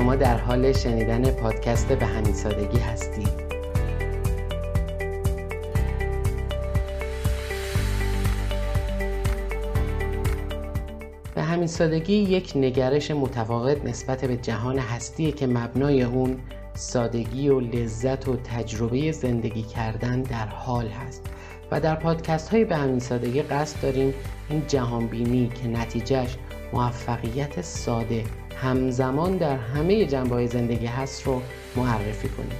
شما در حال شنیدن پادکست به همین سادگی هستید. به همین سادگی یک نگرش متفاوت نسبت به جهان هستی که مبنای اون سادگی و لذت و تجربه زندگی کردن در حال هست. و در پادکست های به همین سادگی قصد داریم این جهان بینی که نتیجهش موفقیت ساده همزمان در همه جنبه های زندگی هست رو معرفی کنیم.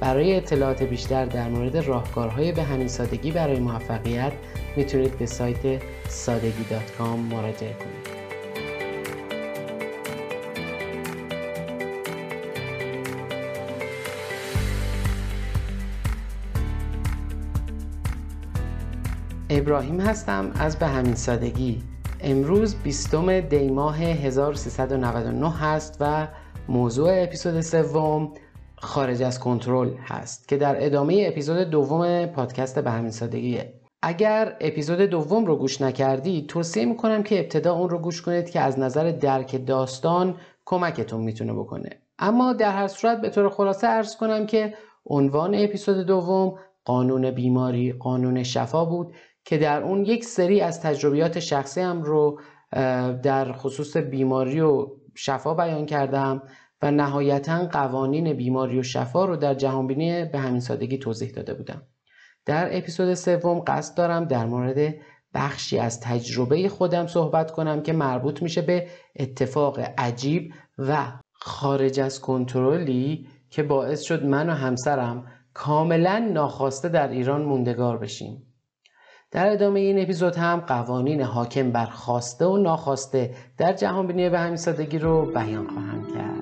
برای اطلاعات بیشتر در مورد راهکارهای به همین سادگی برای موفقیت می‌تونید به سایت سادگی مراجعه کنید. ابراهیم هستم از به همین سادگی. امروز 20 دی ماه 1399 هست و موضوع اپیزود سوم خارج از کنترل هست که در ادامه اپیزود دوم پادکست به همین سادگیه. اگر اپیزود دوم رو گوش نکردی توصیه می‌کنم که ابتدا اون رو گوش کنید که از نظر درک داستان کمکتون می‌تونه بکنه. اما در هر صورت به طور خلاصه ارز کنم که عنوان اپیزود دوم قانون بیماری قانون شفا بود. که در اون یک سری از تجربیات شخصی هم رو در خصوص بیماری و شفا بیان کردم و نهایتا قوانین بیماری و شفا رو در جهانبینی به همین سادگی توضیح داده بودم. در اپیزود سوم قصد دارم در مورد بخشی از تجربه خودم صحبت کنم که مربوط میشه به اتفاق عجیب و خارج از کنترلی که باعث شد من و همسرم کاملا ناخواسته در ایران موندگار بشیم. در ادامه این اپیزود هم قوانین حاکم بر خواسته و ناخواسته در جهان بینی به همین سادگی رو بیان خواهم کرد.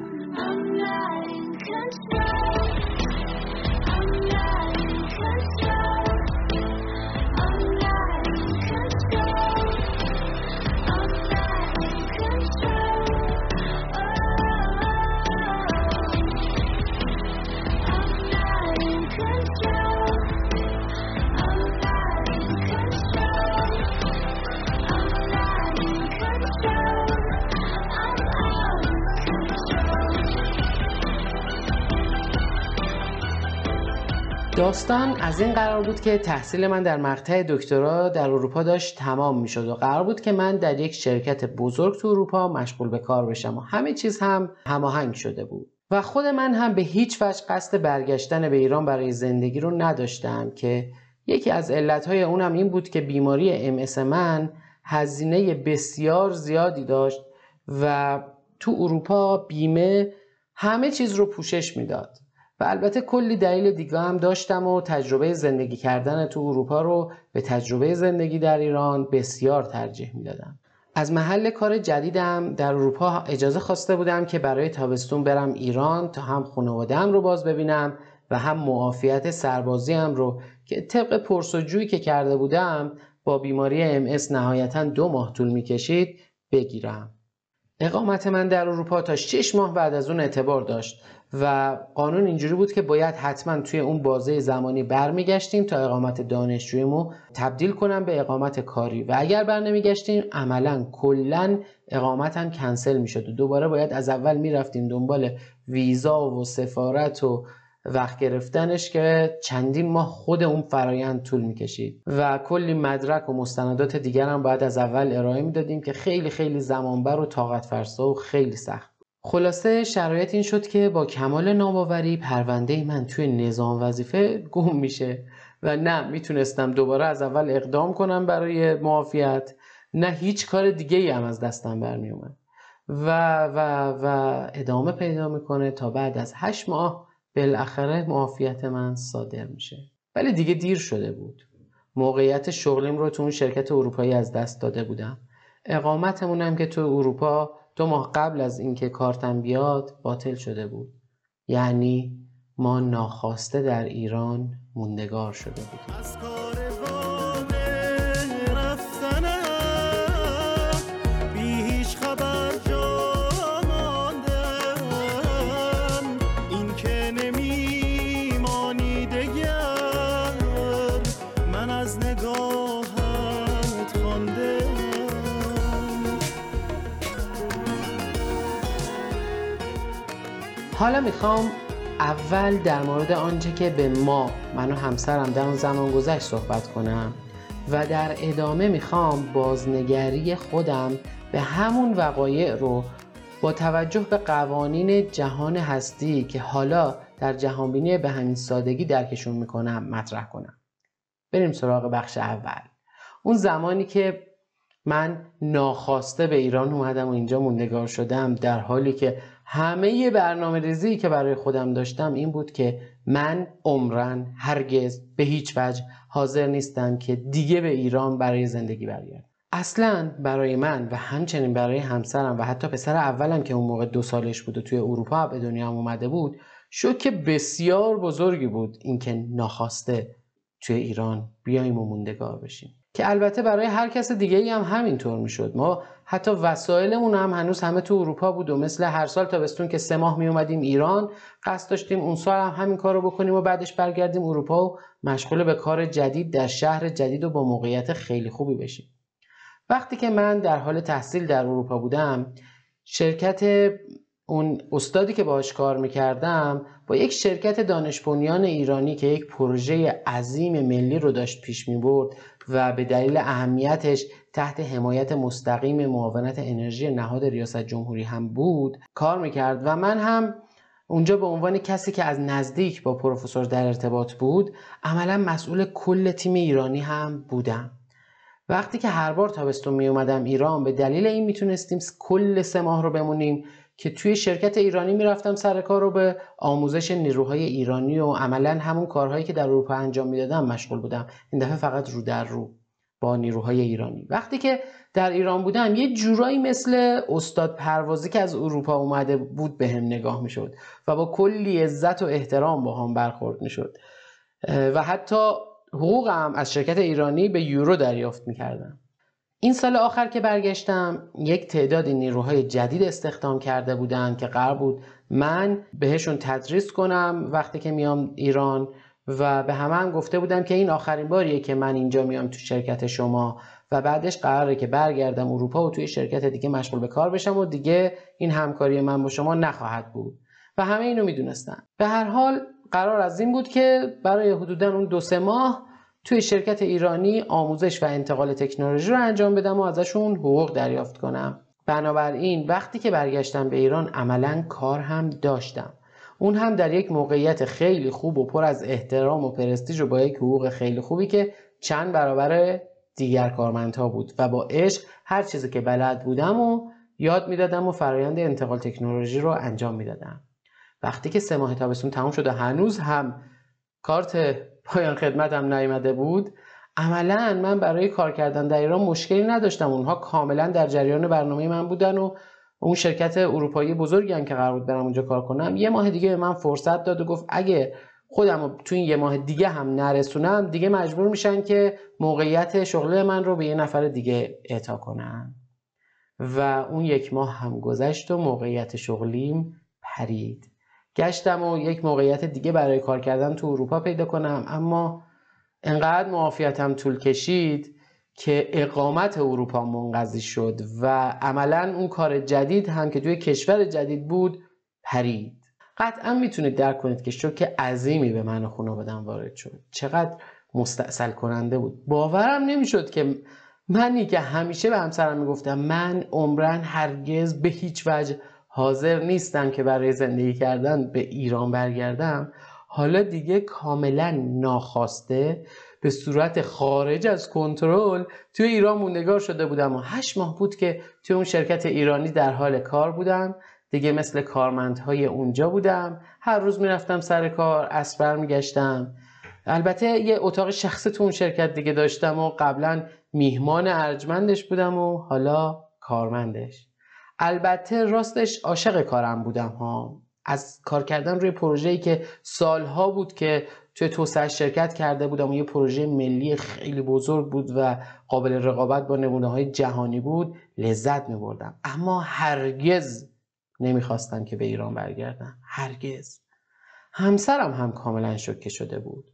داستان از این قرار بود که تحصیل من در مقطع دکترا در اروپا داشت تمام می شد و قرار بود که من در یک شرکت بزرگ تو اروپا مشغول به کار بشم و همه چیز هم هماهنگ شده بود. و خود من هم به هیچ وجه قصد برگشتن به ایران برای زندگی رو نداشتم که یکی از علتهای اونم این بود که بیماری ام من هزینه بسیار زیادی داشت و تو اروپا بیمه همه چیز رو پوشش می‌داد. و البته کلی دلیل دیگه هم داشتم و تجربه زندگی کردن تو اروپا رو به تجربه زندگی در ایران بسیار ترجیح می‌دادم. از محل کار جدیدم در اروپا اجازه خواسته بودم که برای تابستون برم ایران تا هم خانواده‌ام رو باز ببینم و هم معافیت سربازی هم رو که طبق پرسجویی که کرده بودم با بیماری ام نهایتا دو ماه طول می‌کشید بگیرم. اقامت من در اروپا تا 6 ماه بعد از اون اعتبار داشت. و قانون اینجوری بود که باید حتما توی اون بازه زمانی برمیگشتیم تا اقامت دانشجویمو تبدیل کنم به اقامت کاری. و اگر بر نمیگشتیم عملا کلا اقامت هم کنسل می‌شد و دوباره باید از اول می‌رفتیم دنبال ویزا و سفارت و وقت گرفتنش که چندین ماه خود اون فرایند طول می‌کشید. و کلی مدرک و مستندات دیگر هم باید از اول ارائه می‌دادیم که خیلی خیلی زمانبر و طاقت فرسا و خیلی سخت. خلاصه شرایط این شد که با کمال نامآوری پرونده من توی نظام وظیفه گم میشه و نه می‌تونستم دوباره از اول اقدام کنم برای معافیت نه هیچ کار دیگه ای هم از دستم برمی اومد و, و, و ادامه پیدا می‌کنه تا بعد از هشت ماه بالاخره معافیت من صادر میشه. ولی دیگه دیر شده بود. موقعیت شغلیم رو تو اون شرکت اروپایی از دست داده بودم. اقامتمونم که تو اروپا دو ماه قبل از اینکه کارتم بیاد باطل شده بود. یعنی ما ناخواسته در ایران موندگار شده بودیم. حالا می‌خوام اول در مورد آنچه که به ما من و همسرم در اون زمان گذشت صحبت کنم و در ادامه می‌خوام بازنگری خودم به همون وقایع رو با توجه به قوانین جهان هستی که حالا در جهانبینی به همین سادگی درکشون می‌کنم مطرح کنم. بریم سراغ بخش اول. اون زمانی که من ناخواسته به ایران اومدم و اینجا موندگار شدم در حالی که همه برنامه ریزی که برای خودم داشتم این بود که من عمرن هرگز به هیچ وجه حاضر نیستم که دیگه به ایران برای زندگی برگردم. اصلا برای من و همچنین برای همسرم و حتی پسر اولم که اون موقع دو سالش بود و توی اروپا به دنیا اومده بود شوک بسیار بزرگی بود اینکه ناخواسته توی ایران بیایم و موندگار بشیم. که البته برای هر کس دیگه ای هم همینطور می‌شد. ما حتی وسایلمون هم هنوز همه تو اروپا بود و مثل هر سال تابستون که سه ماه می اومدیم ایران قصد داشتیم اون سال هم همین کار رو بکنیم و بعدش برگردیم اروپا و مشغول به کار جدید در شهر جدید و با موقعیت خیلی خوبی بشیم. وقتی که من در حال تحصیل در اروپا بودم شرکت اون استادی که باهاش کار می‌کردم با یک شرکت دانش ایرانی که یک پروژه عظیم ملی رو داشت پیش می‌برد و به دلیل اهمیتش تحت حمایت مستقیم معاونت انرژی نهاد ریاست جمهوری هم بود کار می‌کرد. و من هم اونجا به عنوان کسی که از نزدیک با پروفسور در ارتباط بود عملا مسئول کل تیم ایرانی هم بودم. وقتی که هر بار تابستون می اومدم ایران به دلیل این می‌تونستیم کل سه ماه رو بمونیم. که توی شرکت ایرانی می‌رفتم سر کار رو به آموزش نیروهای ایرانی و عملا همون کارهایی که در اروپا انجام می‌دادم مشغول بودم. این دفعه فقط رو در رو با نیروهای ایرانی. وقتی که در ایران بودم یه جورایی مثل استاد پروازی که از اروپا اومده بود به هم نگاه می‌شد و با کلی عزت و احترام با هم برخورد می‌شد. و حتی حقوقم از شرکت ایرانی به یورو دریافت می‌کردم. این سال آخر که برگشتم یک تعدادی نیروهای جدید استخدام کرده بودند که قرار بود من بهشون تدریس کنم وقتی که میام ایران و به همه هم گفته بودم که این آخرین باریه که من اینجا میام تو شرکت شما و بعدش قراره که برگردم اروپا و توی شرکت دیگه مشغول به کار بشم و دیگه این همکاری من با شما نخواهد بود. و همه اینو می‌دونستن. به هر حال قرار از این بود که برای حدودا اون دو سه ماه توی شرکت ایرانی آموزش و انتقال تکنولوژی رو انجام بدم و ازشون حقوق دریافت کنم. بنابراین وقتی که برگشتم به ایران عملا کار هم داشتم. اون هم در یک موقعیت خیلی خوب و پر از احترام و پرستیژ و با یک حقوق خیلی خوبی که چند برابر دیگر کارمندها بود و با عشق هر چیزی که بلد بودم و یاد می‌دادم و فرایند انتقال تکنولوژی رو انجام می‌دادم. وقتی که سه ماه تابستون تموم شده هنوز هم کارت پایان خدمتم نیامده بود. عملا من برای کار کردن در ایران مشکلی نداشتم. اونها کاملا در جریان برنامه من بودن و اون شرکت اروپایی بزرگی هم که قرار بود برم اونجا کار کنم یه ماه دیگه به من فرصت داد و گفت اگه خودم تو این یه ماه دیگه هم نرسونم دیگه مجبور میشن که موقعیت شغل من رو به یه نفر دیگه اعطا کنن. و اون یک ماه هم گذشت و موقعیت شغلیم پرید. گشتم و یک موقعیت دیگه برای کار کردن تو اروپا پیدا کنم. اما انقدر معافیتم طول کشید که اقامت اروپا منقضی شد و عملا اون کار جدید هم که توی کشور جدید بود پرید. قطعا می‌تونید درک کنید که شوک عظیمی به من و خانوادم وارد شد. چقدر مستاصل کننده بود. باورم نمی‌شد که منی که همیشه به همسرم می‌گفتم من عمرن هرگز به هیچ وجه حاضر نیستم که برای زندگی کردن به ایران برگردم. حالا دیگه کاملا ناخواسته به صورت خارج از کنترل توی ایران موندگار شده بودم و هشت ماه بود که توی اون شرکت ایرانی در حال کار بودم. دیگه مثل کارمندهای اونجا بودم. هر روز می‌رفتم سر کار اسبر میگشتم البته یه اتاق شخصی تو اون شرکت دیگه داشتم و قبلا میهمان ارجمندش بودم و حالا کارمندش. البته راستش عاشق کارم بودم ها. از کار کردن روی پروژه‌ای که سالها بود که توی توسعه شرکت کرده بودم و یه پروژه ملی خیلی بزرگ بود و قابل رقابت با نمونه های جهانی بود لذت می بردم اما هرگز نمی‌خواستم که به ایران برگردم. هرگز. همسرم هم کاملا شوکه شده بود.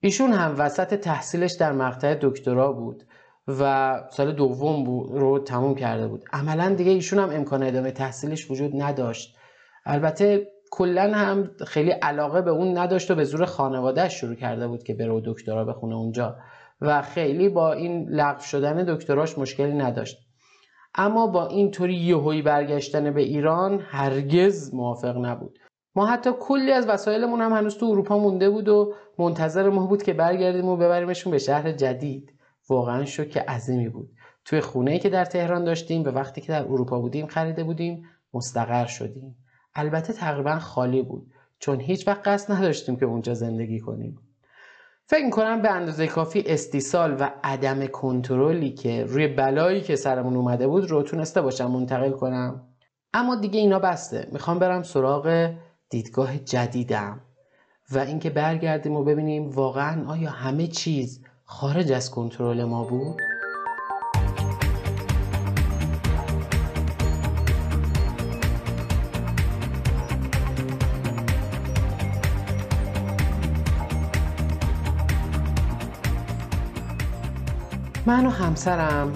ایشون هم وسط تحصیلش در مقطع دکترا بود. و سال دوم رو تموم کرده بود. عملا دیگه ایشون هم امکان ادامه تحصیلش وجود نداشت. البته کلا هم خیلی علاقه به اون نداشت و به زور خانوادهش شروع کرده بود که بره دکترا بخونه اونجا. و خیلی با این لغو شدن دکتراش مشکلی نداشت. اما با اینطوری یهویی برگشتن به ایران هرگز موافق نبود. ما حتی کلی از وسایلمون هم هنوز تو اروپا مونده بود و منتظر ما بود که برگردیم و ببریمشون به شهر جدید. واقعا شوک عظیمی بود. توی خونه که در تهران داشتیم به وقتی که در اروپا بودیم خریده بودیم مستقر شدیم. البته تقریبا خالی بود چون هیچ وقت قصد نداشتیم که اونجا زندگی کنیم. فکر می‌کنم به اندازه کافی استیصال و عدم کنترلی که روی بلایی که سرمون اومده بود رو تونسته باشم منتقل کنم. اما دیگه اینا بسته. می‌خوام برم سراغ دیدگاه جدیدم و اینکه برگردیم و ببینیم واقعا آیا همه چیز خارج از کنترل ما بود من و همسرم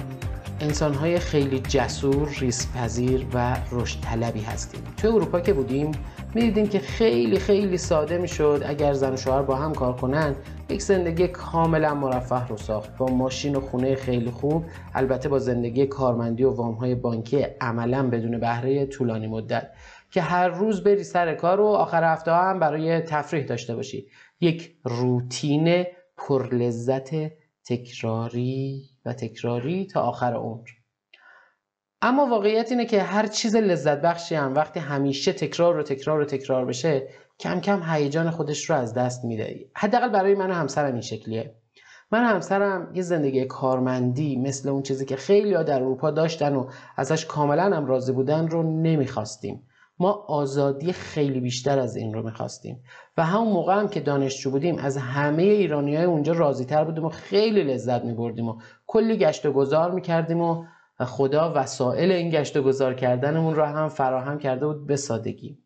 انسانهای خیلی جسور، ریسپذیر و رشد طلبی هستیم. تو اروپا که بودیم می‌دیدیم که خیلی خیلی ساده می‌شد اگر زن و شوهر با هم کار کنن یک زندگی کاملا مرفه رو ساخت. با ماشین و خونه خیلی خوب البته با زندگی کارمندی و وامهای بانکی عملا بدون بهره طولانی مدت. که هر روز بری سر کار و آخر هفته هم برای تفریح داشته باشی. یک روتین پرلذت تکراری و تکراری تا آخر عمر. اما واقعیت اینه که هر چیز لذت بخشی هم وقتی همیشه تکرار و تکرار و تکرار بشه کم کم هیجان خودش رو از دست میده. حداقل برای من و همسرم این شکلیه. من همسرم یه زندگی کارمندی مثل اون چیزی که خیلی در اروپا داشتن و ازش کاملا هم راضی بودن رو نمی‌خواستیم. ما آزادی خیلی بیشتر از این رو می‌خواستیم. و همون موقع هم که دانشجو بودیم از همه ایرانی های اونجا راضی تر بودیم و خیلی لذت میبردیم و کلی گشت و گذار می‌کردیم و خدا وسایل این گشت و گذار کردنمون رو هم فراهم کرده بود به سادگی.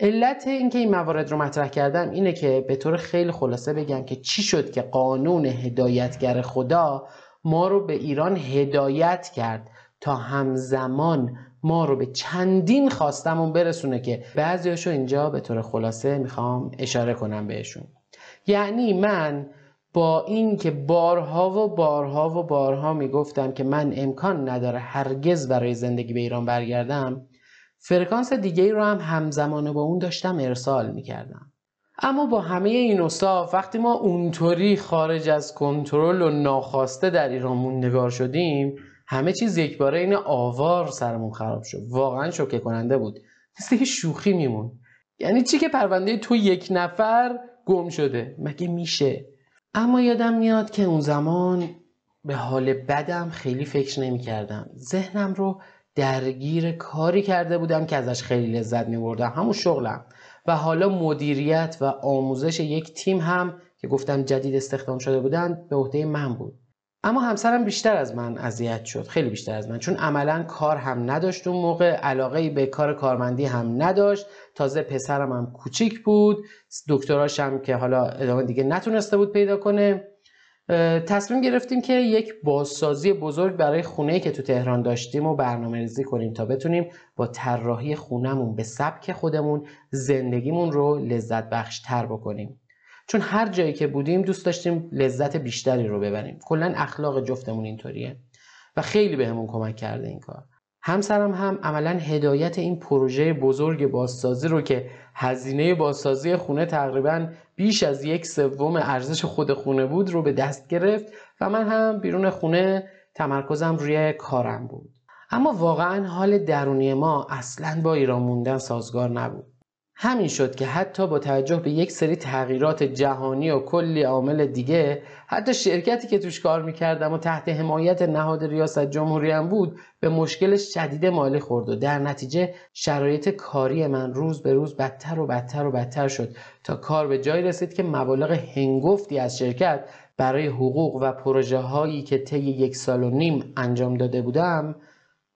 علت اینکه این موارد رو مطرح کردم اینه که به طور خیلی خلاصه بگم که چی شد که قانون هدایتگر خدا ما رو به ایران هدایت کرد تا همزمان ما رو به چندین خواستمون برسونه که بعضیاشو اینجا به طور خلاصه می‌خوام اشاره کنم بهشون. یعنی من با این که بارها و بارها و بارها می‌گفتم که من امکان نداره هرگز برای زندگی به ایران برگردم فرکانس دیگه ای رو هم همزمانه با اون داشتم ارسال می‌کردم. اما با همه این اصاف وقتی ما اونطوری خارج از کنترل و ناخواسته در ایران موندگار شدیم همه چیز یک باره این آوار سرمون خراب شد. واقعا شوکه کننده بود. مثل شوخی میمون. یعنی چی که پرونده تو یک نفر گم شده؟ مگه میشه؟ اما یادم میاد که اون زمان به حال بدم خیلی فکر نمی کردم ذهنم رو درگیر کاری کرده بودم که ازش خیلی لذت می بردم همون شغلم. و حالا مدیریت و آموزش یک تیم هم که گفتم جدید استخدام شده بودن به عهده من بود. اما همسرم بیشتر از من اذیت شد خیلی بیشتر از من. چون عملا کار هم نداشت اون موقع علاقه به کار کارمندی هم نداشت. تازه پسرم هم کوچیک بود دکتراش هم که حالا ادامه دیگه نتونسته بود پیدا کنه. تصمیم گرفتیم که یک بازسازی بزرگ برای خونه که تو تهران داشتیم و برنامه ریزی کنیم تا بتونیم با طراحی خونهمون به سبک خودمون زندگیمون رو لذت بخش تر بکنیم. چون هر جایی که بودیم دوست داشتیم لذت بیشتری رو ببریم. کلا اخلاق جفتمون اینطوریه. و خیلی بهمون به کمک کرده این کار. همسرم هم عملا هدایت این پروژه بزرگ بازسازی رو که هزینه بازسازی خونه تقریبا بیش از یک سوم ارزش خود خونه بود رو به دست گرفت و من هم بیرون خونه تمرکزم روی کارم بود. اما واقعا حال درونی ما اصلا با ایران موندن سازگار نبود. همین شد که حتی با توجه به یک سری تغییرات جهانی و کلی عامل دیگه حتی شرکتی که توش کار می‌کردم و تحت حمایت نهاد ریاست جمهوری هم بود به مشکل شدید مالی خورد و در نتیجه شرایط کاری من روز به روز بدتر و بدتر و بدتر شد تا کار به جایی رسید که مبالغ هنگفتی از شرکت برای حقوق و پروژه هایی که طی یک سال و نیم انجام داده بودم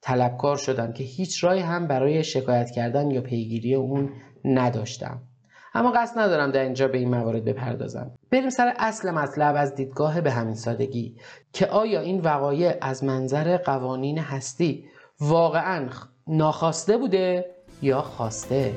طلبکار شدم که هیچ رای هم برای شکایت کردن یا پیگیری اون نداشتم. اما قصد ندارم در اینجا به این موارد بپردازم. بریم سر اصل مطلب از دیدگاه به همین سادگی که آیا این وقایع از منظر قوانین هستی واقعا ناخواسته بوده یا خواسته؟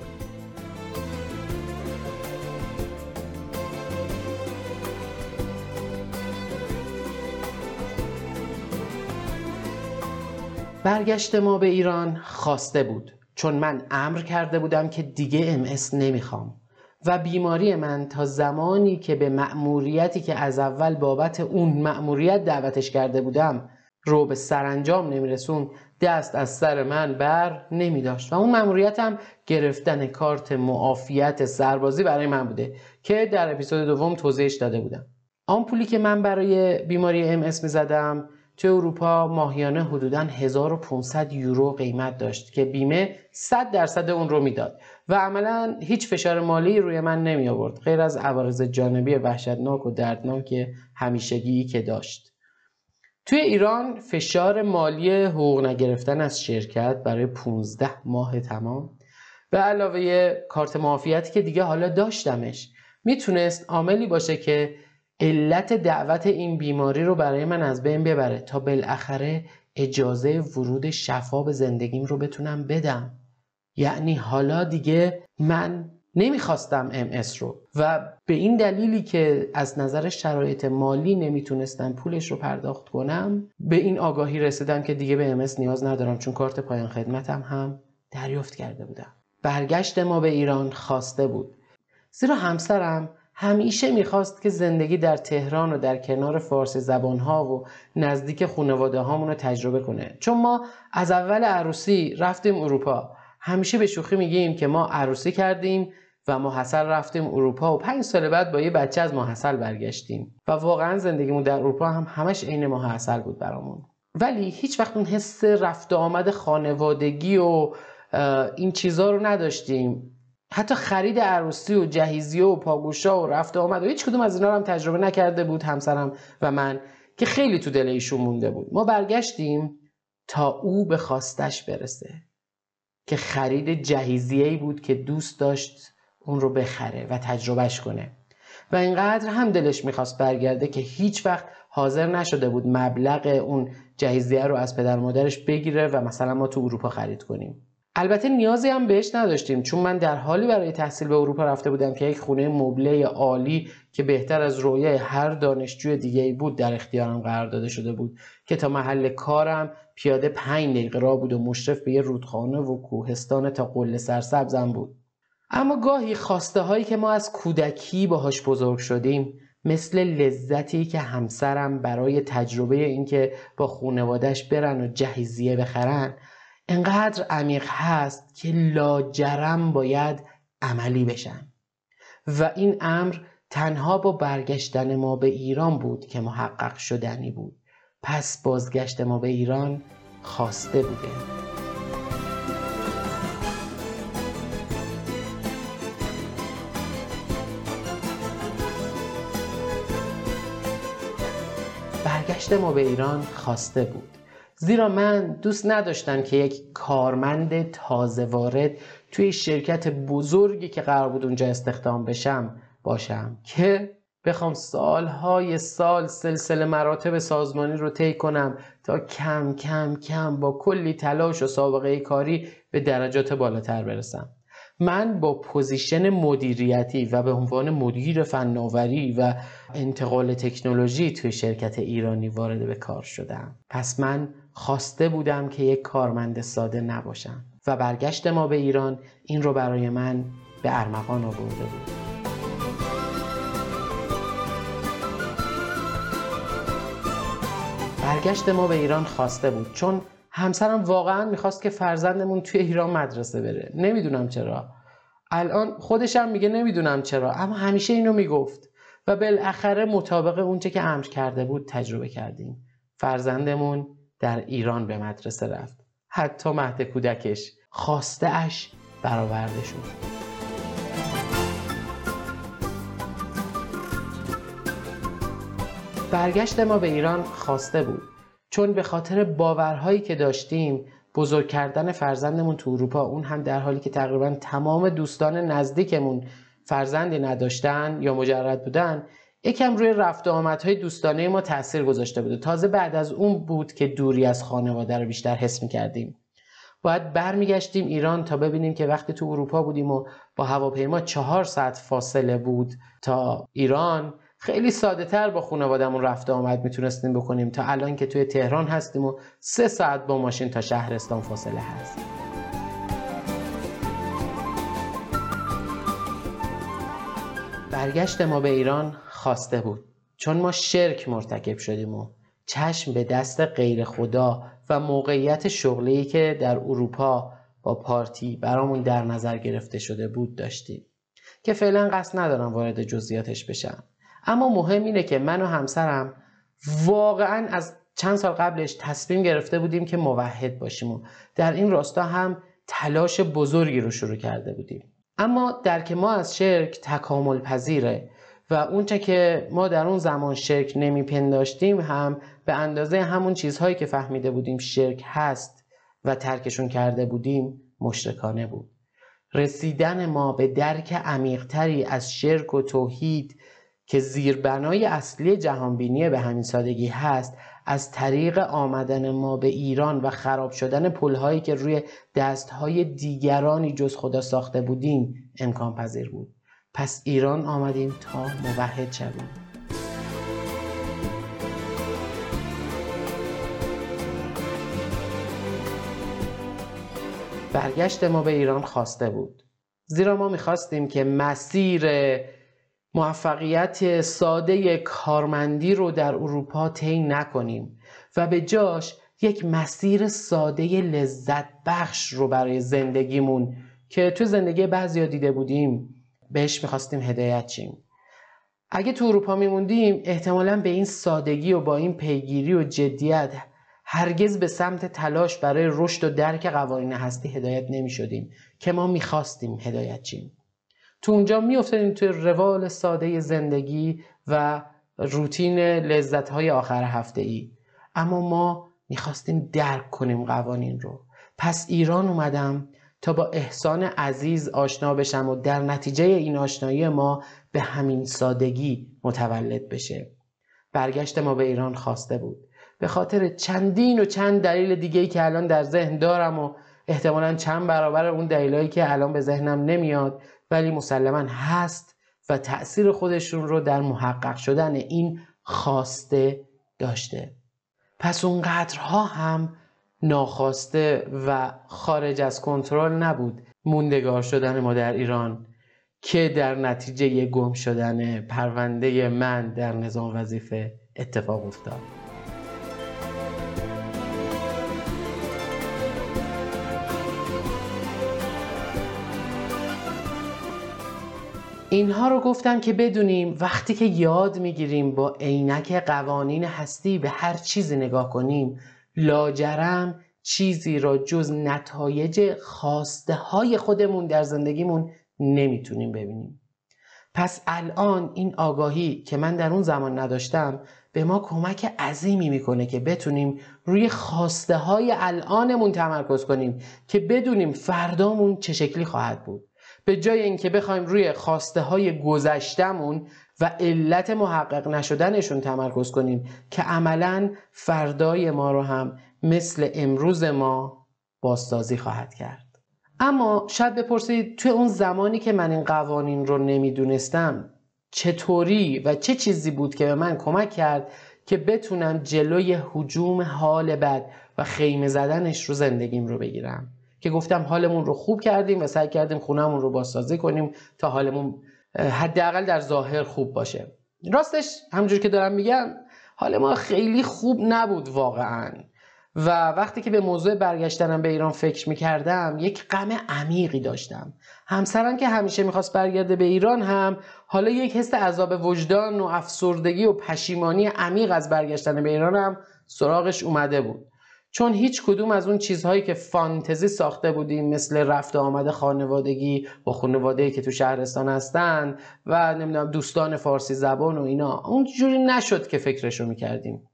برگشت ما به ایران خواسته بود. چون من امر کرده بودم که دیگه ام نمی‌خوام. و بیماری من تا زمانی که به مأموریتی که از اول بابت اون مأموریت دعوتش کرده بودم رو به سرانجام نمیرسون دست از سر من بر نمی داشت و اون مأموریتم گرفتن کارت معافیت سربازی برای من بوده که در اپیزود دوم توضیحش داده بودم. آمپولی که من برای بیماری ام اس می زدم توی اروپا ماهیانه حدودا 1500 یورو قیمت داشت که بیمه 100 درصد اون رو می‌داد و عملا هیچ فشار مالی روی من نمی آورد غیر از عوارض جانبی وحشتناک و دردناک همیشگی که داشت. توی ایران فشار مالی حقوق نگرفتن از شرکت برای 15 ماه تمام به علاوه کارت معافیتی که دیگه حالا داشتمش می‌تونست عاملی باشه که علت دعوت این بیماری رو برای من از بین ببره تا بالاخره اجازه ورود شفا به زندگیم رو بتونم بدم. یعنی حالا دیگه من نمی‌خواستم ام رو و به این دلیلی که از نظر شرایط مالی نمی‌تونستم پولش رو پرداخت کنم به این آگاهی رسیدم که دیگه به ام نیاز ندارم چون کارت پایان خدمتم هم دریافت کرده بودم. برگشت ما به ایران خواسته بود. زیرا همسرم همیشه می‌خواست که زندگی در تهران و در کنار فارسی زبانها و نزدیک خانواده رو تجربه کنه. چون ما از اول عروسی رفتیم اروپا. همیشه به شوخی میگیم که ما عروسی کردیم و ماحصل رفتیم اروپا و پنج سال بعد با یه بچه از ماحصل برگشتیم. و واقعا زندگیمون در اروپا هم همش عین ماحصل بود برامون. ولی هیچ وقت اون حس رفت آمد خانوادگی و این چیزا رو نداشتیم. حتی خرید عروسی و جهیزیه و پاگوشا و رفت آمد و هیچ کدوم از اینا رو هم تجربه نکرده بود همسرم و من که خیلی تو دل ایشون مونده بود. ما برگشتیم تا او به خواستش برسه که خرید جهیزیه بود که دوست داشت اون رو بخره و تجربهش کنه. و اینقدر هم دلش می‌خواست برگرده که هیچ وقت حاضر نشده بود مبلغ اون جهیزیه رو از پدر مادرش بگیره و مثلا ما تو اروپا خرید کنیم. البته نیازی هم بهش نداشتیم. چون من در حالی برای تحصیل به اروپا رفته بودم که یک خونه مبله عالی که بهتر از رویای هر دانشجوی دیگه بود در اختیارم قرار داده شده بود که تا محل کارم پیاده پنج دقیقه را بود و مشرف به یه رودخانه و کوهستان تا قله سرسبزم بود. اما گاهی خواسته هایی که ما از کودکی باهاش بزرگ شدیم مثل لذتی که همسرم برای تجربه اینکه با خونوادش برن و جهیزیه بخرن انقدر عمیق هست که لاجرم باید عملی بشن و این امر تنها با برگشتن ما به ایران بود که محقق شدنی بود. پس بازگشت ما به ایران خواسته بوده. برگشت ما به ایران خواسته بود. زیرا من دوست نداشتم که یک کارمند تازه وارد توی شرکت بزرگی که قرار بود اونجا استخدام بشم باشم که بخوام سالهای سال سلسله مراتب سازمانی رو طی کنم تا کم کم کم با کلی تلاش و سابقه کاری به درجات بالاتر برسم. من با position مدیریتی و به عنوان مدیر فناوری و انتقال تکنولوژی توی شرکت ایرانی وارد به کار شدم. پس من خواسته بودم که یک کارمند ساده نباشم و برگشت ما به ایران این رو برای من به ارمغان آورده بود. برگشت ما به ایران خواسته بود چون همسرم واقعا می‌خواست که فرزندمون توی ایران مدرسه بره. نمی‌دونم چرا. الان خودشم میگه نمی‌دونم چرا اما همیشه اینو می‌گفت. و بالاخره مطابق اونچه که امر کرده بود تجربه کردیم. فرزندمون در ایران به مدرسه رفت. حتی مهد کودکش خواسته اش برآورده شد برگشت ما به ایران خواسته بود. چون به خاطر باورهایی که داشتیم بزرگ کردن فرزندمون تو اروپا اون هم در حالی که تقریبا تمام دوستان نزدیکمون فرزندی نداشتن یا مجرد بودن یکم روی رفت آمدهای دوستانه ما تاثیر گذاشته بود. تازه بعد از اون بود که دوری از خانواده رو بیشتر حس کردیم باید برمیگشتیم ایران تا ببینیم که وقتی تو اروپا بودیم و با هواپیما چهار ساعت فاصله بود تا ایران خیلی ساده تر با خانوادمون رفت آمد می‌تونستیم بکنیم. تا الان که توی تهران هستیم و سه ساعت با ماشین تا شهرستان فاصله هست. برگشت ما به ایران خواسته بود. چون ما شرک مرتکب شدیم و چشم به دست غیر خدا و موقعیت شغلی که در اروپا با پارتی برامون در نظر گرفته شده بود داشتیم. که فعلا قصد ندارم وارد جزئیاتش بشم. اما مهم اینه که من و همسرم واقعا از چند سال قبلش تصمیم گرفته بودیم که موحد باشیم و در این راستا هم تلاش بزرگی رو شروع کرده بودیم. اما درک ما از شرک تکامل پذیره و اونچه که ما در اون زمان شرک نمیپنداشتیم هم به اندازه همون چیزهایی که فهمیده بودیم شرک هست و ترکشون کرده بودیم مشرکانه بود. رسیدن ما به درک عمیقتری از شرک و توحید که زیربنای اصلی جهانبینی به همین سادگی هست از طریق آمدن ما به ایران و خراب شدن پلهایی که روی دستهای دیگرانی جز خدا ساخته بودیم امکان پذیر بود. پس ایران آمدیم تا موحد شویم. برگشت ما به ایران خواسته بود. زیرا ما می‌خواستیم که مسیر موفقیت ساده کارمندی رو در اروپا طی نکنیم و به جاش یک مسیر ساده لذت بخش رو برای زندگیمون که تو زندگی بعضی دیده بودیم بهش می‌خواستیم هدایت چیم. اگه تو اروپا میموندیم احتمالا به این سادگی و با این پیگیری و جدیت هرگز به سمت تلاش برای رشد و درک قوانین هستی هدایت نمی شدیم که ما می‌خواستیم هدایت چیم. تو اونجا میافتادیم توی روال ساده زندگی و روتین لذت های آخر هفته ای اما ما می‌خواستیم درک کنیم قوانین رو. پس ایران اومدم تا با احسان عزیز آشنا بشم و در نتیجه این آشنایی ما به همین سادگی متولد بشه. برگشت ما به ایران خواسته بود. به خاطر چندین و چند دلیل دیگه ای که الان در ذهن دارم و احتمالا چند برابر اون دلیلایی که الان به ذهنم نمیاد ولی مسلما هست و تأثیر خودشون رو در محقق شدن این خواسته داشته. پس اونقدرها هم ناخواسته و خارج از کنترل نبود موندگار شدن ما در ایران که در نتیجه گم شدن پرونده من در نظام وظیفه اتفاق افتاد. اینها رو گفتم که بدونیم وقتی که یاد می‌گیریم با عینک قوانین هستی به هر چیزی نگاه کنیم لاجرم چیزی را جز نتایج خواسته های خودمون در زندگیمون نمی‌تونیم ببینیم. پس الان این آگاهی که من در اون زمان نداشتم به ما کمک عظیمی می‌کنه که بتونیم روی خواسته های الانمون تمرکز کنیم که بدونیم فردامون چه شکلی خواهد بود. به جای اینکه بخوایم روی خواسته های گذشتمون و علت محقق نشدنشون تمرکز کنیم که عملا فردای ما رو هم مثل امروز ما بازسازی خواهد کرد. اما شاید بپرسید توی اون زمانی که من این قوانین رو نمی‌دونستم چطوری و چه چیزی بود که به من کمک کرد که بتونم جلوی حجوم حال بد و خیمه زدنش رو زندگیم رو بگیرم؟ که گفتم حالمون رو خوب کردیم و سعی کردیم خونهمون رو بازسازی کنیم تا حالمون حداقل در ظاهر خوب باشه. راستش همونجور که دارم میگم حال ما خیلی خوب نبود واقعا. و وقتی که به موضوع برگشتنم به ایران فکر می‌کردم یک غم عمیقی داشتم. همسرم که همیشه می‌خواست برگرده به ایران هم حالا یک حس عذاب وجدان و افسردگی و پشیمانی عمیق از برگشتن به ایران هم سراغش اومده بود. چون هیچ کدوم از اون چیزهایی که فانتزی ساخته بودیم مثل رفت آمد خانوادگی با خانواده که تو شهرستان هستن و نمی‌دونم دوستان فارسی زبان و اینا اون جوری نشد که فکرشو می‌کردیم.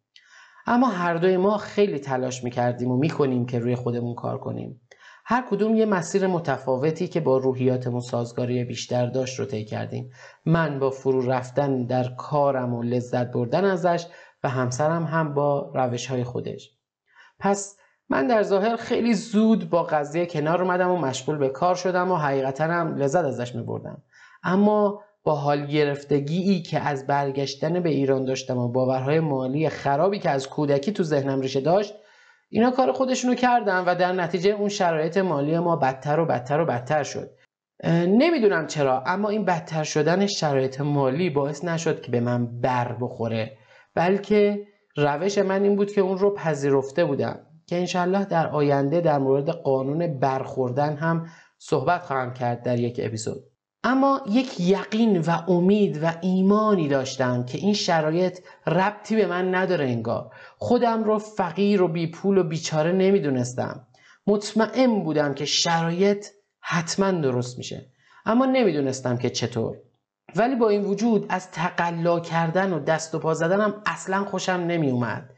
اما هر دوی ما خیلی تلاش می‌کردیم و می‌کنیم که روی خودمون کار کنیم. هر کدوم یه مسیر متفاوتی که با روحیاتمون سازگاری بیشتر داشت رو طی کردیم. من با فرو رفتن در کارم و لذت بردن ازش و همسرم هم با روش های خودش. پس من در ظاهر خیلی زود با قضیه کنار اومدم و مشغول به کار شدم و حقیقتا هم لذت ازش می بردم اما با حال گرفتگی که از برگشتن به ایران داشتم و باورهای مالی خرابی که از کودکی تو ذهنم ریشه داشت اینا کار خودشونو کردن و در نتیجه اون شرایط مالی ما بدتر و بدتر و بدتر شد. نمی‌دونم چرا اما این بدتر شدن شرایط مالی باعث نشد که به من بر بخوره بلکه روش من این بود که اون رو پذیرفته بودم که انشالله در آینده در مورد قانون برخوردن هم صحبت خواهم کرد در یک اپیزود. اما یک یقین و امید و ایمانی داشتم که این شرایط ربطی به من نداره انگار. خودم رو فقیر و بی پول و بیچاره نمی‌دونستم. مطمئن بودم که شرایط حتما درست میشه. اما نمی‌دونستم که چطور. ولی با این وجود از تقلا کردن و دست و پا زدنم اصلا خوشم نمی اومد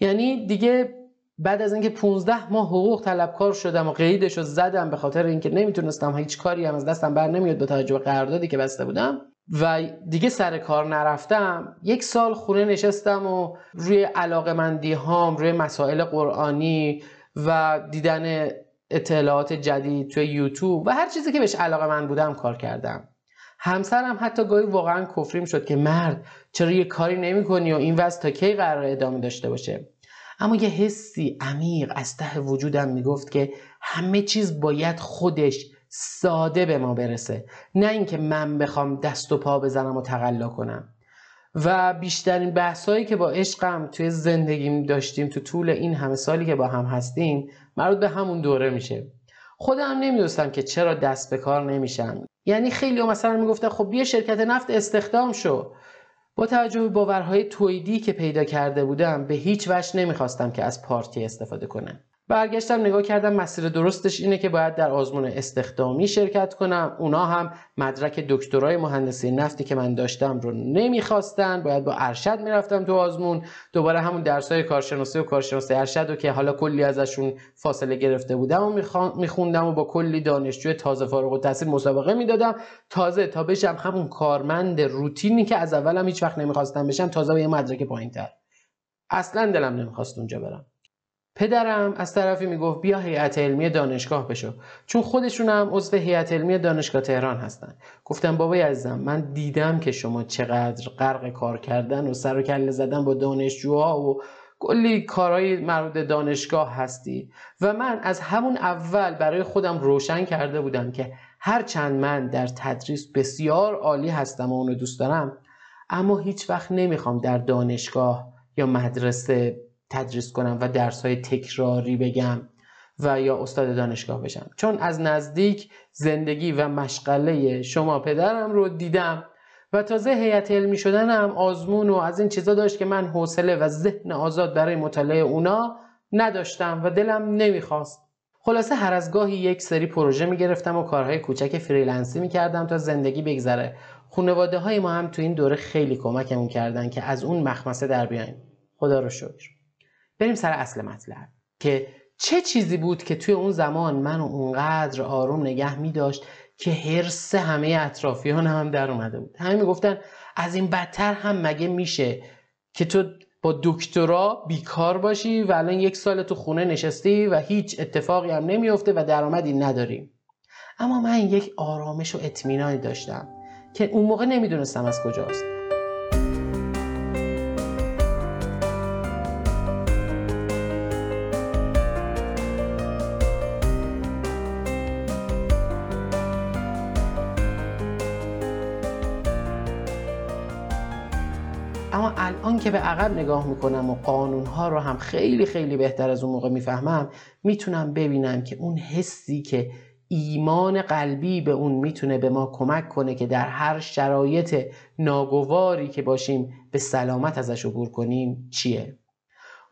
یعنی دیگه بعد از اینکه 15 ماه حقوق طلبکار شدم و قیدش رو زدم به خاطر اینکه نمی‌تونستم هیچ کاری هم از دستم بر نمیاد با توجه به قراردادی که بسته بودم و دیگه سر کار نرفتم. یک سال خونه نشستم و روی علاقه مندی هام روی مسائل قرآنی و دیدن اطلاعات جدید توی یوتیوب و هر چیزی که بهش علاقه من بودم کار کردم. همسرم حتی گاهی واقعا کفریم شد که مرد چرا یه کاری نمی کنی و این وضع تا کی قرار ادامه داشته باشه؟ اما یه حسی عمیق از ته وجودم می‌گفت که همه چیز باید خودش ساده به ما برسه. نه اینکه من بخوام دست و پا بزنم و تقلا کنم. و بیشترین بحثایی که با عشقم توی زندگیم داشتیم تو طول این همه سالی که با هم هستیم مربوط به همون دوره میشه. خودم نمی‌دونستم که چرا دست به کار نمیشم. یعنی خیلی مثلا می‌گفتن خب بیا شرکت نفت استخدام شو. با توجه به باورهای تویدی که پیدا کرده بودم به هیچ وجه نمی‌خواستم که از پارتی استفاده کنم. برگشتم نگاه کردم مسیر درستش اینه که باید در آزمون استخدامی شرکت کنم. اونا هم مدرک دکترای مهندسی نفتی که من داشتم رو نمی‌خواستن. باید با ارشد می‌رفتم تو آزمون. دوباره همون درسای کارشناسی و کارشناسی ارشد و که حالا کلی ازشون فاصله گرفته بودم و میخوندم و با کلی دانشجوی تازه فارغ التحصیل مسابقه می‌دادم. تازه تا بشم همون کارمند روتینی که از اولم هیچ وقت نمی‌خواستم بشم تازه با یه مدرک پایینتر. اصلا دلم نمی‌خواست اونجا برم. پدرم از طرفی می‌گفت بیا هیئت علمی دانشگاه بشو. چون خودشون هم عضو هیئت علمی دانشگاه تهران هستن. گفتم بابای عزیزم من دیدم که شما چقدر غرق کار کردن و سر و کله زدن با دانشجوها و کلی کارهای مربوط دانشگاه هستی. و من از همون اول برای خودم روشن کرده بودم که هرچند من در تدریس بسیار عالی هستم و اونو دوست دارم اما هیچ وقت نمی‌خوام در دانشگاه یا مدرسه تدریس کنم و درس های تکراری بگم و یا استاد دانشگاه بشم. چون از نزدیک زندگی و مشغله شما پدرم رو دیدم و تازه هیئت علمی شدنم آزمون و از این چیزا داشت که من حوصله و ذهن آزاد برای مطالعه اونا نداشتم و دلم نمی‌خواست. خلاصه هر از گاهی یک سری پروژه می‌گرفتم و کارهای کوچک freelance ی می‌کردم تا زندگی بگذره. خانواده های ما هم تو این دوره خیلی کمکمون کردن که از اون مخمسه در بیایم. خدا رو شکر. بریم سر اصل مطلب. که چه چیزی بود که توی اون زمان منو اونقدر آروم نگه می داشت که حرص همه اطرافیان هم در اومده بود؟ همه می‌گفتن از این بدتر هم مگه میشه که تو با دکترا بیکار باشی و الان یک سال تو خونه نشستی و هیچ اتفاقی هم نمیفته و درآمدی نداریم اما من یک آرامش و اطمینانی داشتم که اون موقع نمی‌دونستم از کجاست. که به عقب نگاه می‌کنم و قانون ها رو هم خیلی خیلی بهتر از اون موقع می‌فهمم می‌تونم ببینم که اون حسی که ایمان قلبی به اون می‌تونه به ما کمک کنه که در هر شرایط ناگواری که باشیم به سلامت ازش عبور کنیم چیه؟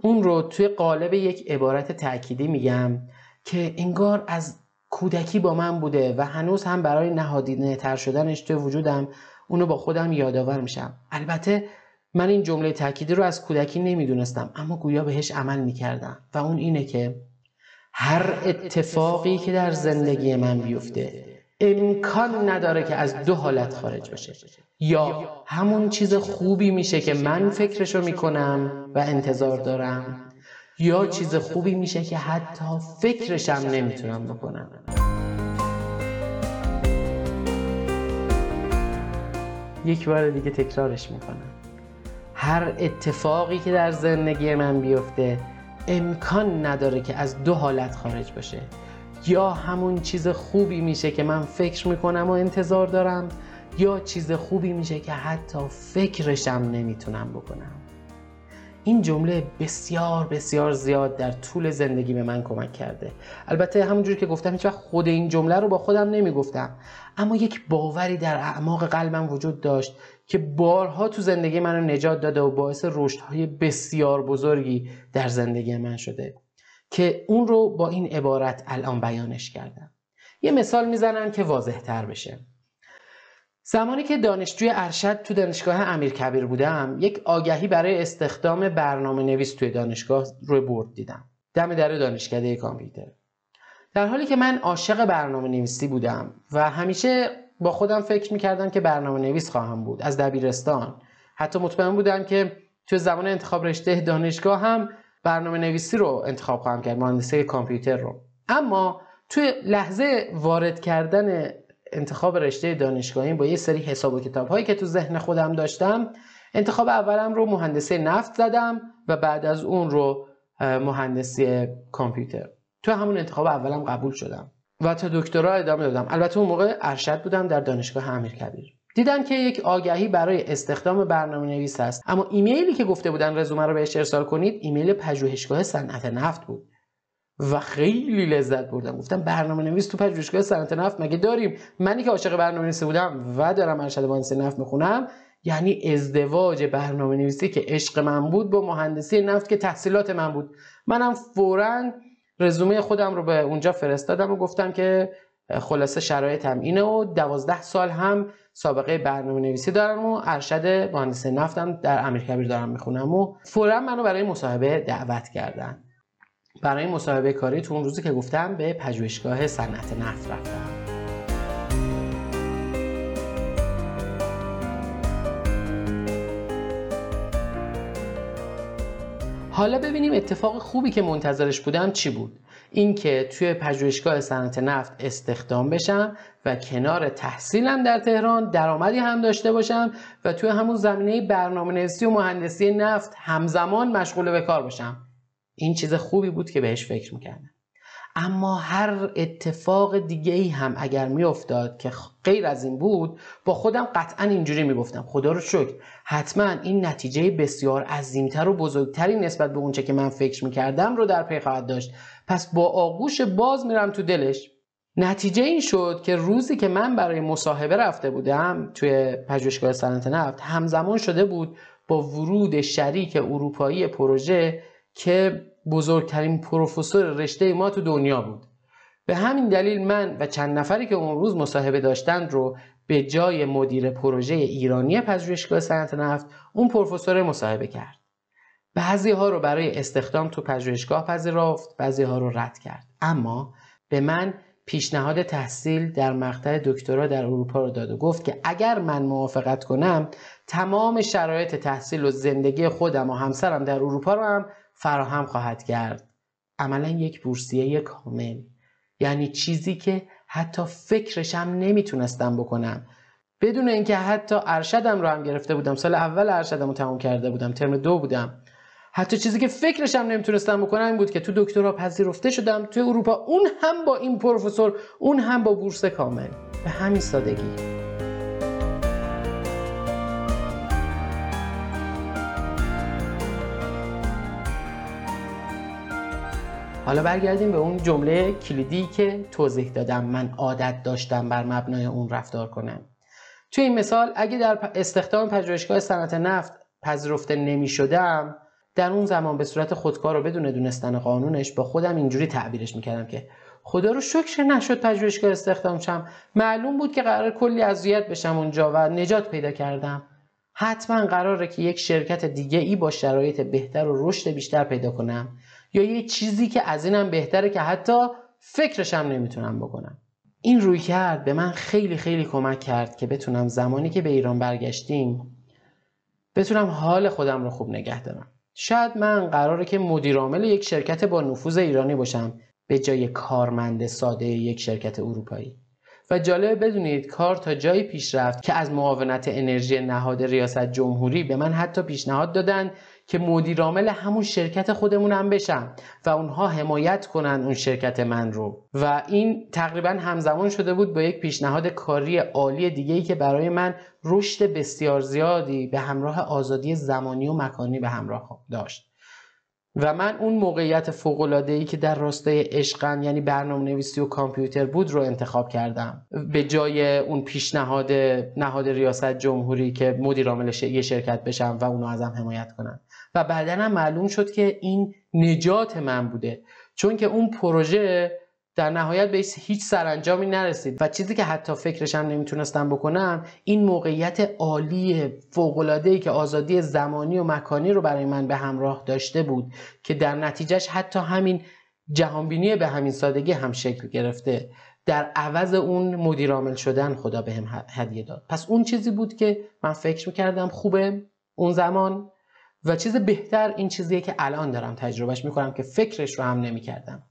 اون رو توی قالب یک عبارت تأکیدی میگم که انگار از کودکی با من بوده و هنوز هم برای نهادینه تر شدنش توی وجودم اونو با خودم یادآور میشم. البته من این جمله تأکیدی رو از کودکی نمی‌دونستم اما گویا بهش عمل می‌کردم و اون اینه که هر اتفاقی که در زندگی من بیفته امکان نداره که از دو حالت خارج بشه. یا همون چیز خوبی میشه که من فکرشو می‌کنم و انتظار دارم یا چیز خوبی میشه که حتی فکرشم نمی‌تونم بکنم. یک بار دیگه تکرارش می‌کنم. هر اتفاقی که در زندگی من بیفته امکان نداره که از دو حالت خارج باشه. یا همون چیز خوبی میشه که من فکر می‌کنم و انتظار دارم یا چیز خوبی میشه که حتی فکرشم نمی‌تونم بکنم. این جمله بسیار بسیار زیاد در طول زندگی به من کمک کرده. البته همونجور که گفتم هیچ خود این جمله رو با خودم نمی‌گفتم. اما یک باوری در اعماق قلبم وجود داشت که بارها تو زندگی من نجات داده و باعث رشدهای بسیار بزرگی در زندگی من شده که اون رو با این عبارت الان بیانش کردم. یه مثال می‌زنم که واضح تر بشه. زمانی که دانشجوی ارشد تو دانشگاه امیر کبیر بودم یک آگهی برای استخدام برنامه نویس توی دانشگاه روی برد دیدم. دم در دانشکده کامپیوتر. در حالی که من عاشق برنامه نویسی بودم و همیشه با خودم فکر می‌کردم که برنامه نویس خواهم بود از دبیرستان. حتی مطمئن بودم که تو زمان انتخاب رشته دانشگاه هم برنامه نویسی رو انتخاب خواهم کرد مهندسی کامپیوتر رو. اما توی لحظه وارد کردن انتخاب رشته دانشگاهی با یه سری حساب و کتاب هایی که تو ذهن خودم داشتم انتخاب اولم رو مهندسی نفت زدم و بعد از اون رو مهندسی کامپیوتر. تو همون انتخاب اولم قبول شدم و تا دکترا ادامه دادم. البته اون موقع ارشد بودم در دانشگاه امیرکبیر دیدن که یک آگهی برای استخدام برنامه نویس است. اما ایمیلی که گفته بودن رزومه رو بهش ارسال کنید ایمیل پژوهشگاه صنعت نفت بود. و خیلی لذت بردم. گفتم برنامه نویس تو پژوهشگاه صنعت نفت مگه داریم؟ منی که عاشق برنامه نویسی بودم و دارم ارشد مهندسی نفت می‌خونم یعنی ازدواج برنامه نویسی که عشق من بود با مهندسی نفت که تحصیلات من بود. منم فوراً رزومه خودم رو به اونجا فرستادم و گفتم که خلاصه شرایطم اینه و دوازده سال هم سابقه برنامه نویسی دارم و ارشد مهندسی نفتم در امیرکبیر دارم می‌خونم و فورا منو برای مصاحبه دعوت کردن. برای مصاحبه کاری تو اون روزی که گفتم به پژوهشگاه صنعت نفت رفتم. حالا ببینیم اتفاق خوبی که منتظرش بودم چی بود. اینکه توی پژوهشگاه صنعت نفت استخدام بشم و کنار تحصیلم در تهران درآمدی هم داشته باشم و توی همون زمینه برنامه نویسی و مهندسی نفت همزمان مشغول به کار باشم. این چیز خوبی بود که بهش فکر می‌کردم. اما هر اتفاق دیگه ای هم اگر میافتاد که غیر از این بود با خودم قطعا اینجوری می‌گفتم. خدا رو شکر. حتما این نتیجه بسیار عظیمتر و بزرگتری نسبت به اونچه که من فکر می‌کردم رو در پی خواهد داشت. پس با آغوش باز میرم تو دلش. نتیجه این شد که روزی که من برای مصاحبه رفته بودم توی پژوهشگاه صنعت نفت همزمان شده بود با ورود شریک اروپایی پروژه که بزرگترین پروفسور رشته ما تو دنیا بود. به همین دلیل من و چند نفری که اون روز مصاحبه داشتند رو به جای مدیر پروژه ایرانی پژوهشگاه صنعت نفت اون پروفسور مصاحبه کرد. بعضی ها رو برای استخدام تو پژوهشگاه پذیرفت بعضی ها رو رد کرد. اما به من پیشنهاد تحصیل در مقطع دکترا در اروپا رو داد و گفت که اگر من موافقت کنم تمام شرایط تحصیل و زندگی خودم و همسرم در اروپا رو هم فراهم خواهد کرد. عملا یک بورسیه کامل یعنی چیزی که حتی فکرشم نمی‌تونستم بکنم. بدون اینکه حتی ارشدم رو هم گرفته بودم. سال اول ارشدم رو تمام کرده بودم. ترم دو بودم. حتی چیزی که فکرشم نمی‌تونستم بکنم این بود که تو دکترا پذیرفته شدم. تو اروپا اون هم با این پروفسور اون هم با بورس کامل. به همین سادگی. حالا برگردیم به اون جمله کلیدی که توضیح دادم. من عادت داشتم بر مبنای اون رفتار کنم. توی این مثال اگه در استخدام پژوهشگاه صنعت نفت پذیرفته نمی شدم در اون زمان به صورت خودکار و بدون دونستن قانونش با خودم اینجوری تعبیرش می‌کردم که خدا رو شکر نشد پژوهشگاه استخدام شم. معلوم بود که قرار کلی اذیت بشم اونجا و نجات پیدا کردم. حتما قراره که یک شرکت دیگه ای با شرایط بهتر و رشد بیشتر پیدا کنم. یا یه چیزی که از اینم بهتره که حتی فکرشم نمی‌تونم بکنم. این روی کرد به من خیلی خیلی کمک کرد که بتونم زمانی که به ایران برگشتیم بتونم حال خودم رو خوب نگه دارم. شاید من قراره که مدیرعامل یک شرکت با نفوذ ایرانی باشم به جای کارمند ساده یک شرکت اروپایی. و جالب بدونید کار تا جایی پیش رفت که از معاونت انرژی نهاد ریاست جمهوری به من حتی پیشنهاد دادن که مدیرعامل همون شرکت خودمونم بشم و اونها حمایت کنن اون شرکت من رو. و این تقریبا همزمان شده بود با یک پیشنهاد کاری عالی دیگه ای که برای من رشد بسیار زیادی به همراه آزادی زمانی و مکانی به همراه داشت. و من اون موقعیت فوقلاده ای که در راستای عشقن یعنی برنامه نویسی و کامپیوتر بود رو انتخاب کردم. به جای اون پیشنهاد نهاد ریاست جمهوری که مدیر عامل یه شرکت بشم و اونو ازم حمایت کنن. و بعدا هم معلوم شد که این نجات من بوده. چون که اون پروژه در نهایت به هیچ سرانجامی نرسید. و چیزی که حتی فکرشم نمی‌تونستم بکنم این موقعیت عالی فوق‌العاده‌ای که آزادی زمانی و مکانی رو برای من به همراه داشته بود که در نتیجهش حتی همین جهانبینی به همین سادگی هم شکل گرفته. در عوض اون مدیرعامل شدن خدا به هم هدیه داد. پس اون چیزی بود که من فکر می‌کردم خوبه اون زمان. و چیز بهتر این چیزیه که الان دارم تجربهش می‌کنم که فکرش رو هم نمی‌کردم.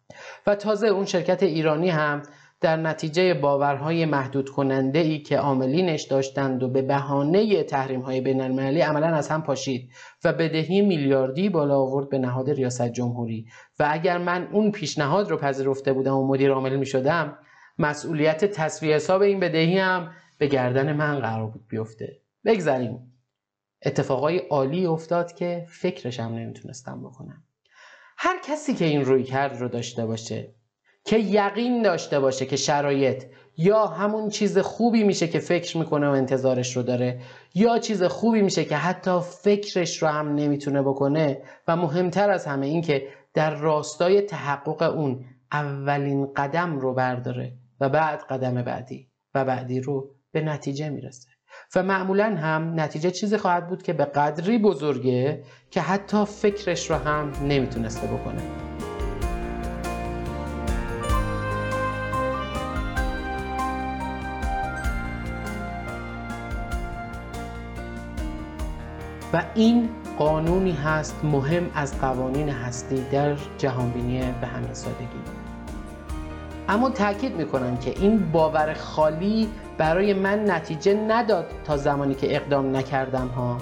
و تازه اون شرکت ایرانی هم در نتیجه باورهای محدود کننده ای که عاملینش داشتند و به بهانه تحریم های بین المللی عملا از هم پاشید و بدهی میلیاردی بالا آورد به نهاد ریاست جمهوری. و اگر من اون پیشنهاد رو پذیرفته بودم و مدیر عامل می شدم مسئولیت تصویه حساب این بدهی هم به گردن من قرار بود بیفته. بگذاریم اتفاقای عالی افتاد که فکرشم نمی‌تونستم بکنم. هر کسی که این روی کرد رو داشته باشه که یقین داشته باشه که شرایط یا همون چیز خوبی میشه که فکر می‌کنه و انتظارش رو داره یا چیز خوبی میشه که حتی فکرش رو هم نمی‌تونه بکنه و مهمتر از همه این که در راستای تحقق اون اولین قدم رو برداره و بعد قدم بعدی و بعدی رو به نتیجه می‌رسه. و معمولا هم نتیجه چیزی خواهد بود که به قدری بزرگه که حتی فکرش رو هم نمی‌تونسته بکنه. و این قانونی هست مهم از قوانین هستی در جهانبینی به همین سادگی. اما تاکید می‌کنم که این باور خالی برای من نتیجه نداد تا زمانی که اقدام نکردم ها.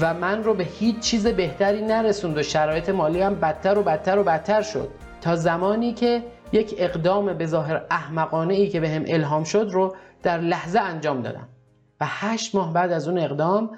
و من رو به هیچ چیز بهتری نرسوند و شرایط مالی هم بدتر و بدتر و بدتر شد. تا زمانی که یک اقدام به ظاهر احمقانه ای که به هم الهام شد رو در لحظه انجام دادم. و هشت ماه بعد از اون اقدام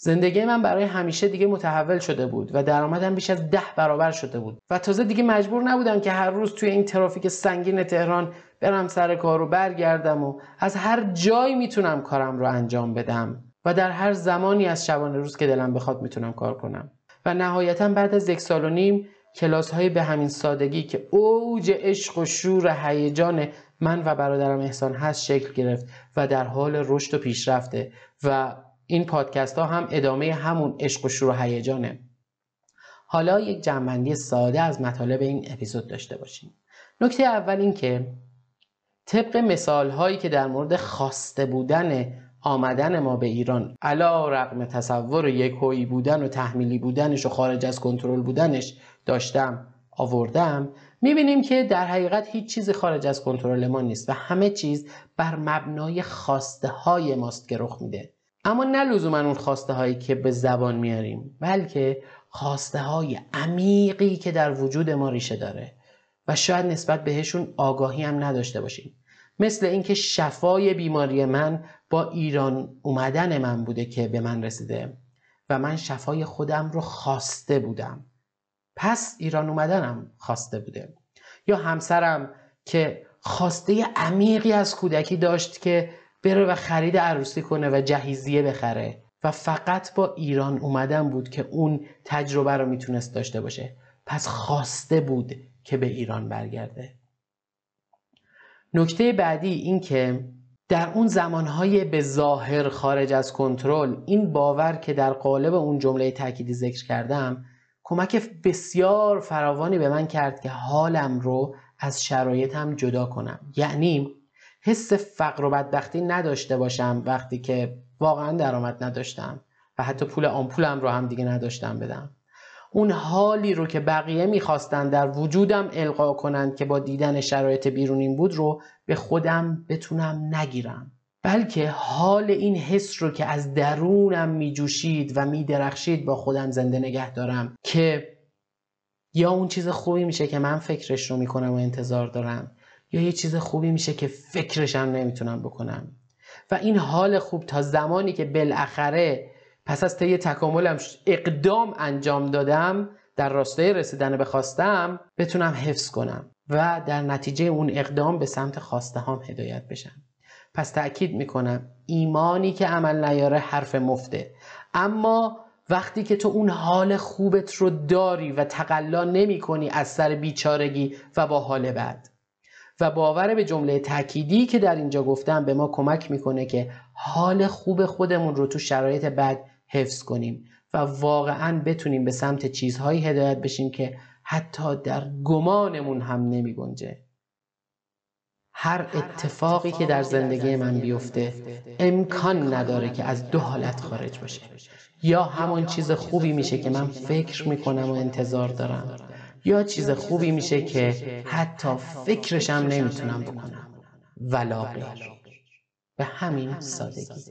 زندگی من برای همیشه دیگه متحول شده بود و درآمدم بیش از ده برابر شده بود. و تازه دیگه مجبور نبودم که هر روز توی این ترافیک سنگین تهران برم سر کار و برگردم و از هر جایی می‌تونم کارم رو انجام بدم. و در هر زمانی از شبانه روز که دلم بخواد می‌تونم کار کنم. و نهایتا بعد از یک سال و نیم کلاس های به همین سادگی که اوج عشق و شور هیجان من و برادرم احسان هست شکل گرفت و در حال رشد و پیشرفته و این پادکست ها هم ادامه همون عشق و شور هیجانه. حالا یک جنبندی ساده از مطالب این اپیزود داشته باشیم. نکته اول این که طبق مثال هایی که در مورد خواسته بودن آمدن ما به ایران علا رقم تصور یک هویی بودن و تحمیلی بودنش و خارج از کنترل بودنش داشتم آوردم می‌بینیم که در حقیقت هیچ چیزی خارج از کنترل ما نیست و همه چیز بر مبنای خواسته های ماست که رخ میده. اما نه لزوما اون خواسته هایی که به زبان میاریم بلکه خواسته های عمیقی که در وجود ما ریشه داره. و شاید نسبت بهشون آگاهی هم نداشته باشیم. مثل اینکه شفای بیماری من با ایران اومدن من بوده که به من رسیده و من شفای خودم رو خواسته بودم. پس ایران اومدنم خواسته بوده. یا همسرم که خواسته عمیقی از کودکی داشت که بره و خرید عروسی کنه و جهیزیه بخره. و فقط با ایران اومدن بود که اون تجربه رو می‌تونست داشته باشه. پس خواسته بود که به ایران برگرده. نکته بعدی این که در اون زمانهای به ظاهر خارج از کنترل این باور که در قالب اون جمله تأکیدی ذکر کردم کمک بسیار فراوانی به من کرد که حالم رو از شرایطم جدا کنم. یعنی حس فقر و بدبختی نداشته باشم وقتی که واقعا درآمد نداشتم و حتی پول آمپولم رو هم دیگه نداشتم بدم. اون حالی رو که بقیه می‌خواستن در وجودم القا کنند که با دیدن شرایط بیرونین بود رو به خودم بتونم نگیرم. بلکه حال این حس رو که از درونم میجوشید و میدرخشید با خودم زنده نگه دارم که یا اون چیز خوبی میشه که من فکرش رو می‌کنم و انتظار دارم یا یه چیز خوبی میشه که فکرشم نمی‌تونم بکنم. و این حال خوب تا زمانی که بالاخره پس از طی تکاملم اقدام انجام دادم در راستای رسیدن به خواستم بتونم حفظ کنم و در نتیجه اون اقدام به سمت خواسته هم هدایت بشم. پس تأکید می‌کنم ایمانی که عمل نیاره حرف مفته. اما وقتی که تو اون حال خوبت رو داری و تقلا نمی کنی از سر بیچارگی و با حال بد و باور به جمله تأکیدی که در اینجا گفتم به ما کمک می‌کنه که حال خوب خودمون رو تو شرایط بد حفظ کنیم و واقعا بتونیم به سمت چیزهایی هدایت بشیم که حتی در گمانمون هم نمی گنجه. هر اتفاقی که در زندگی من بیفته امکان نداره که از دو حالت خارج باشه. یا همون چیز خوبی میشه که من فکر می‌کنم و انتظار دارم. یا چیز خوبی میشه که حتی فکرشم نمی‌تونم بکنم. ولا غیر به همین سادگی.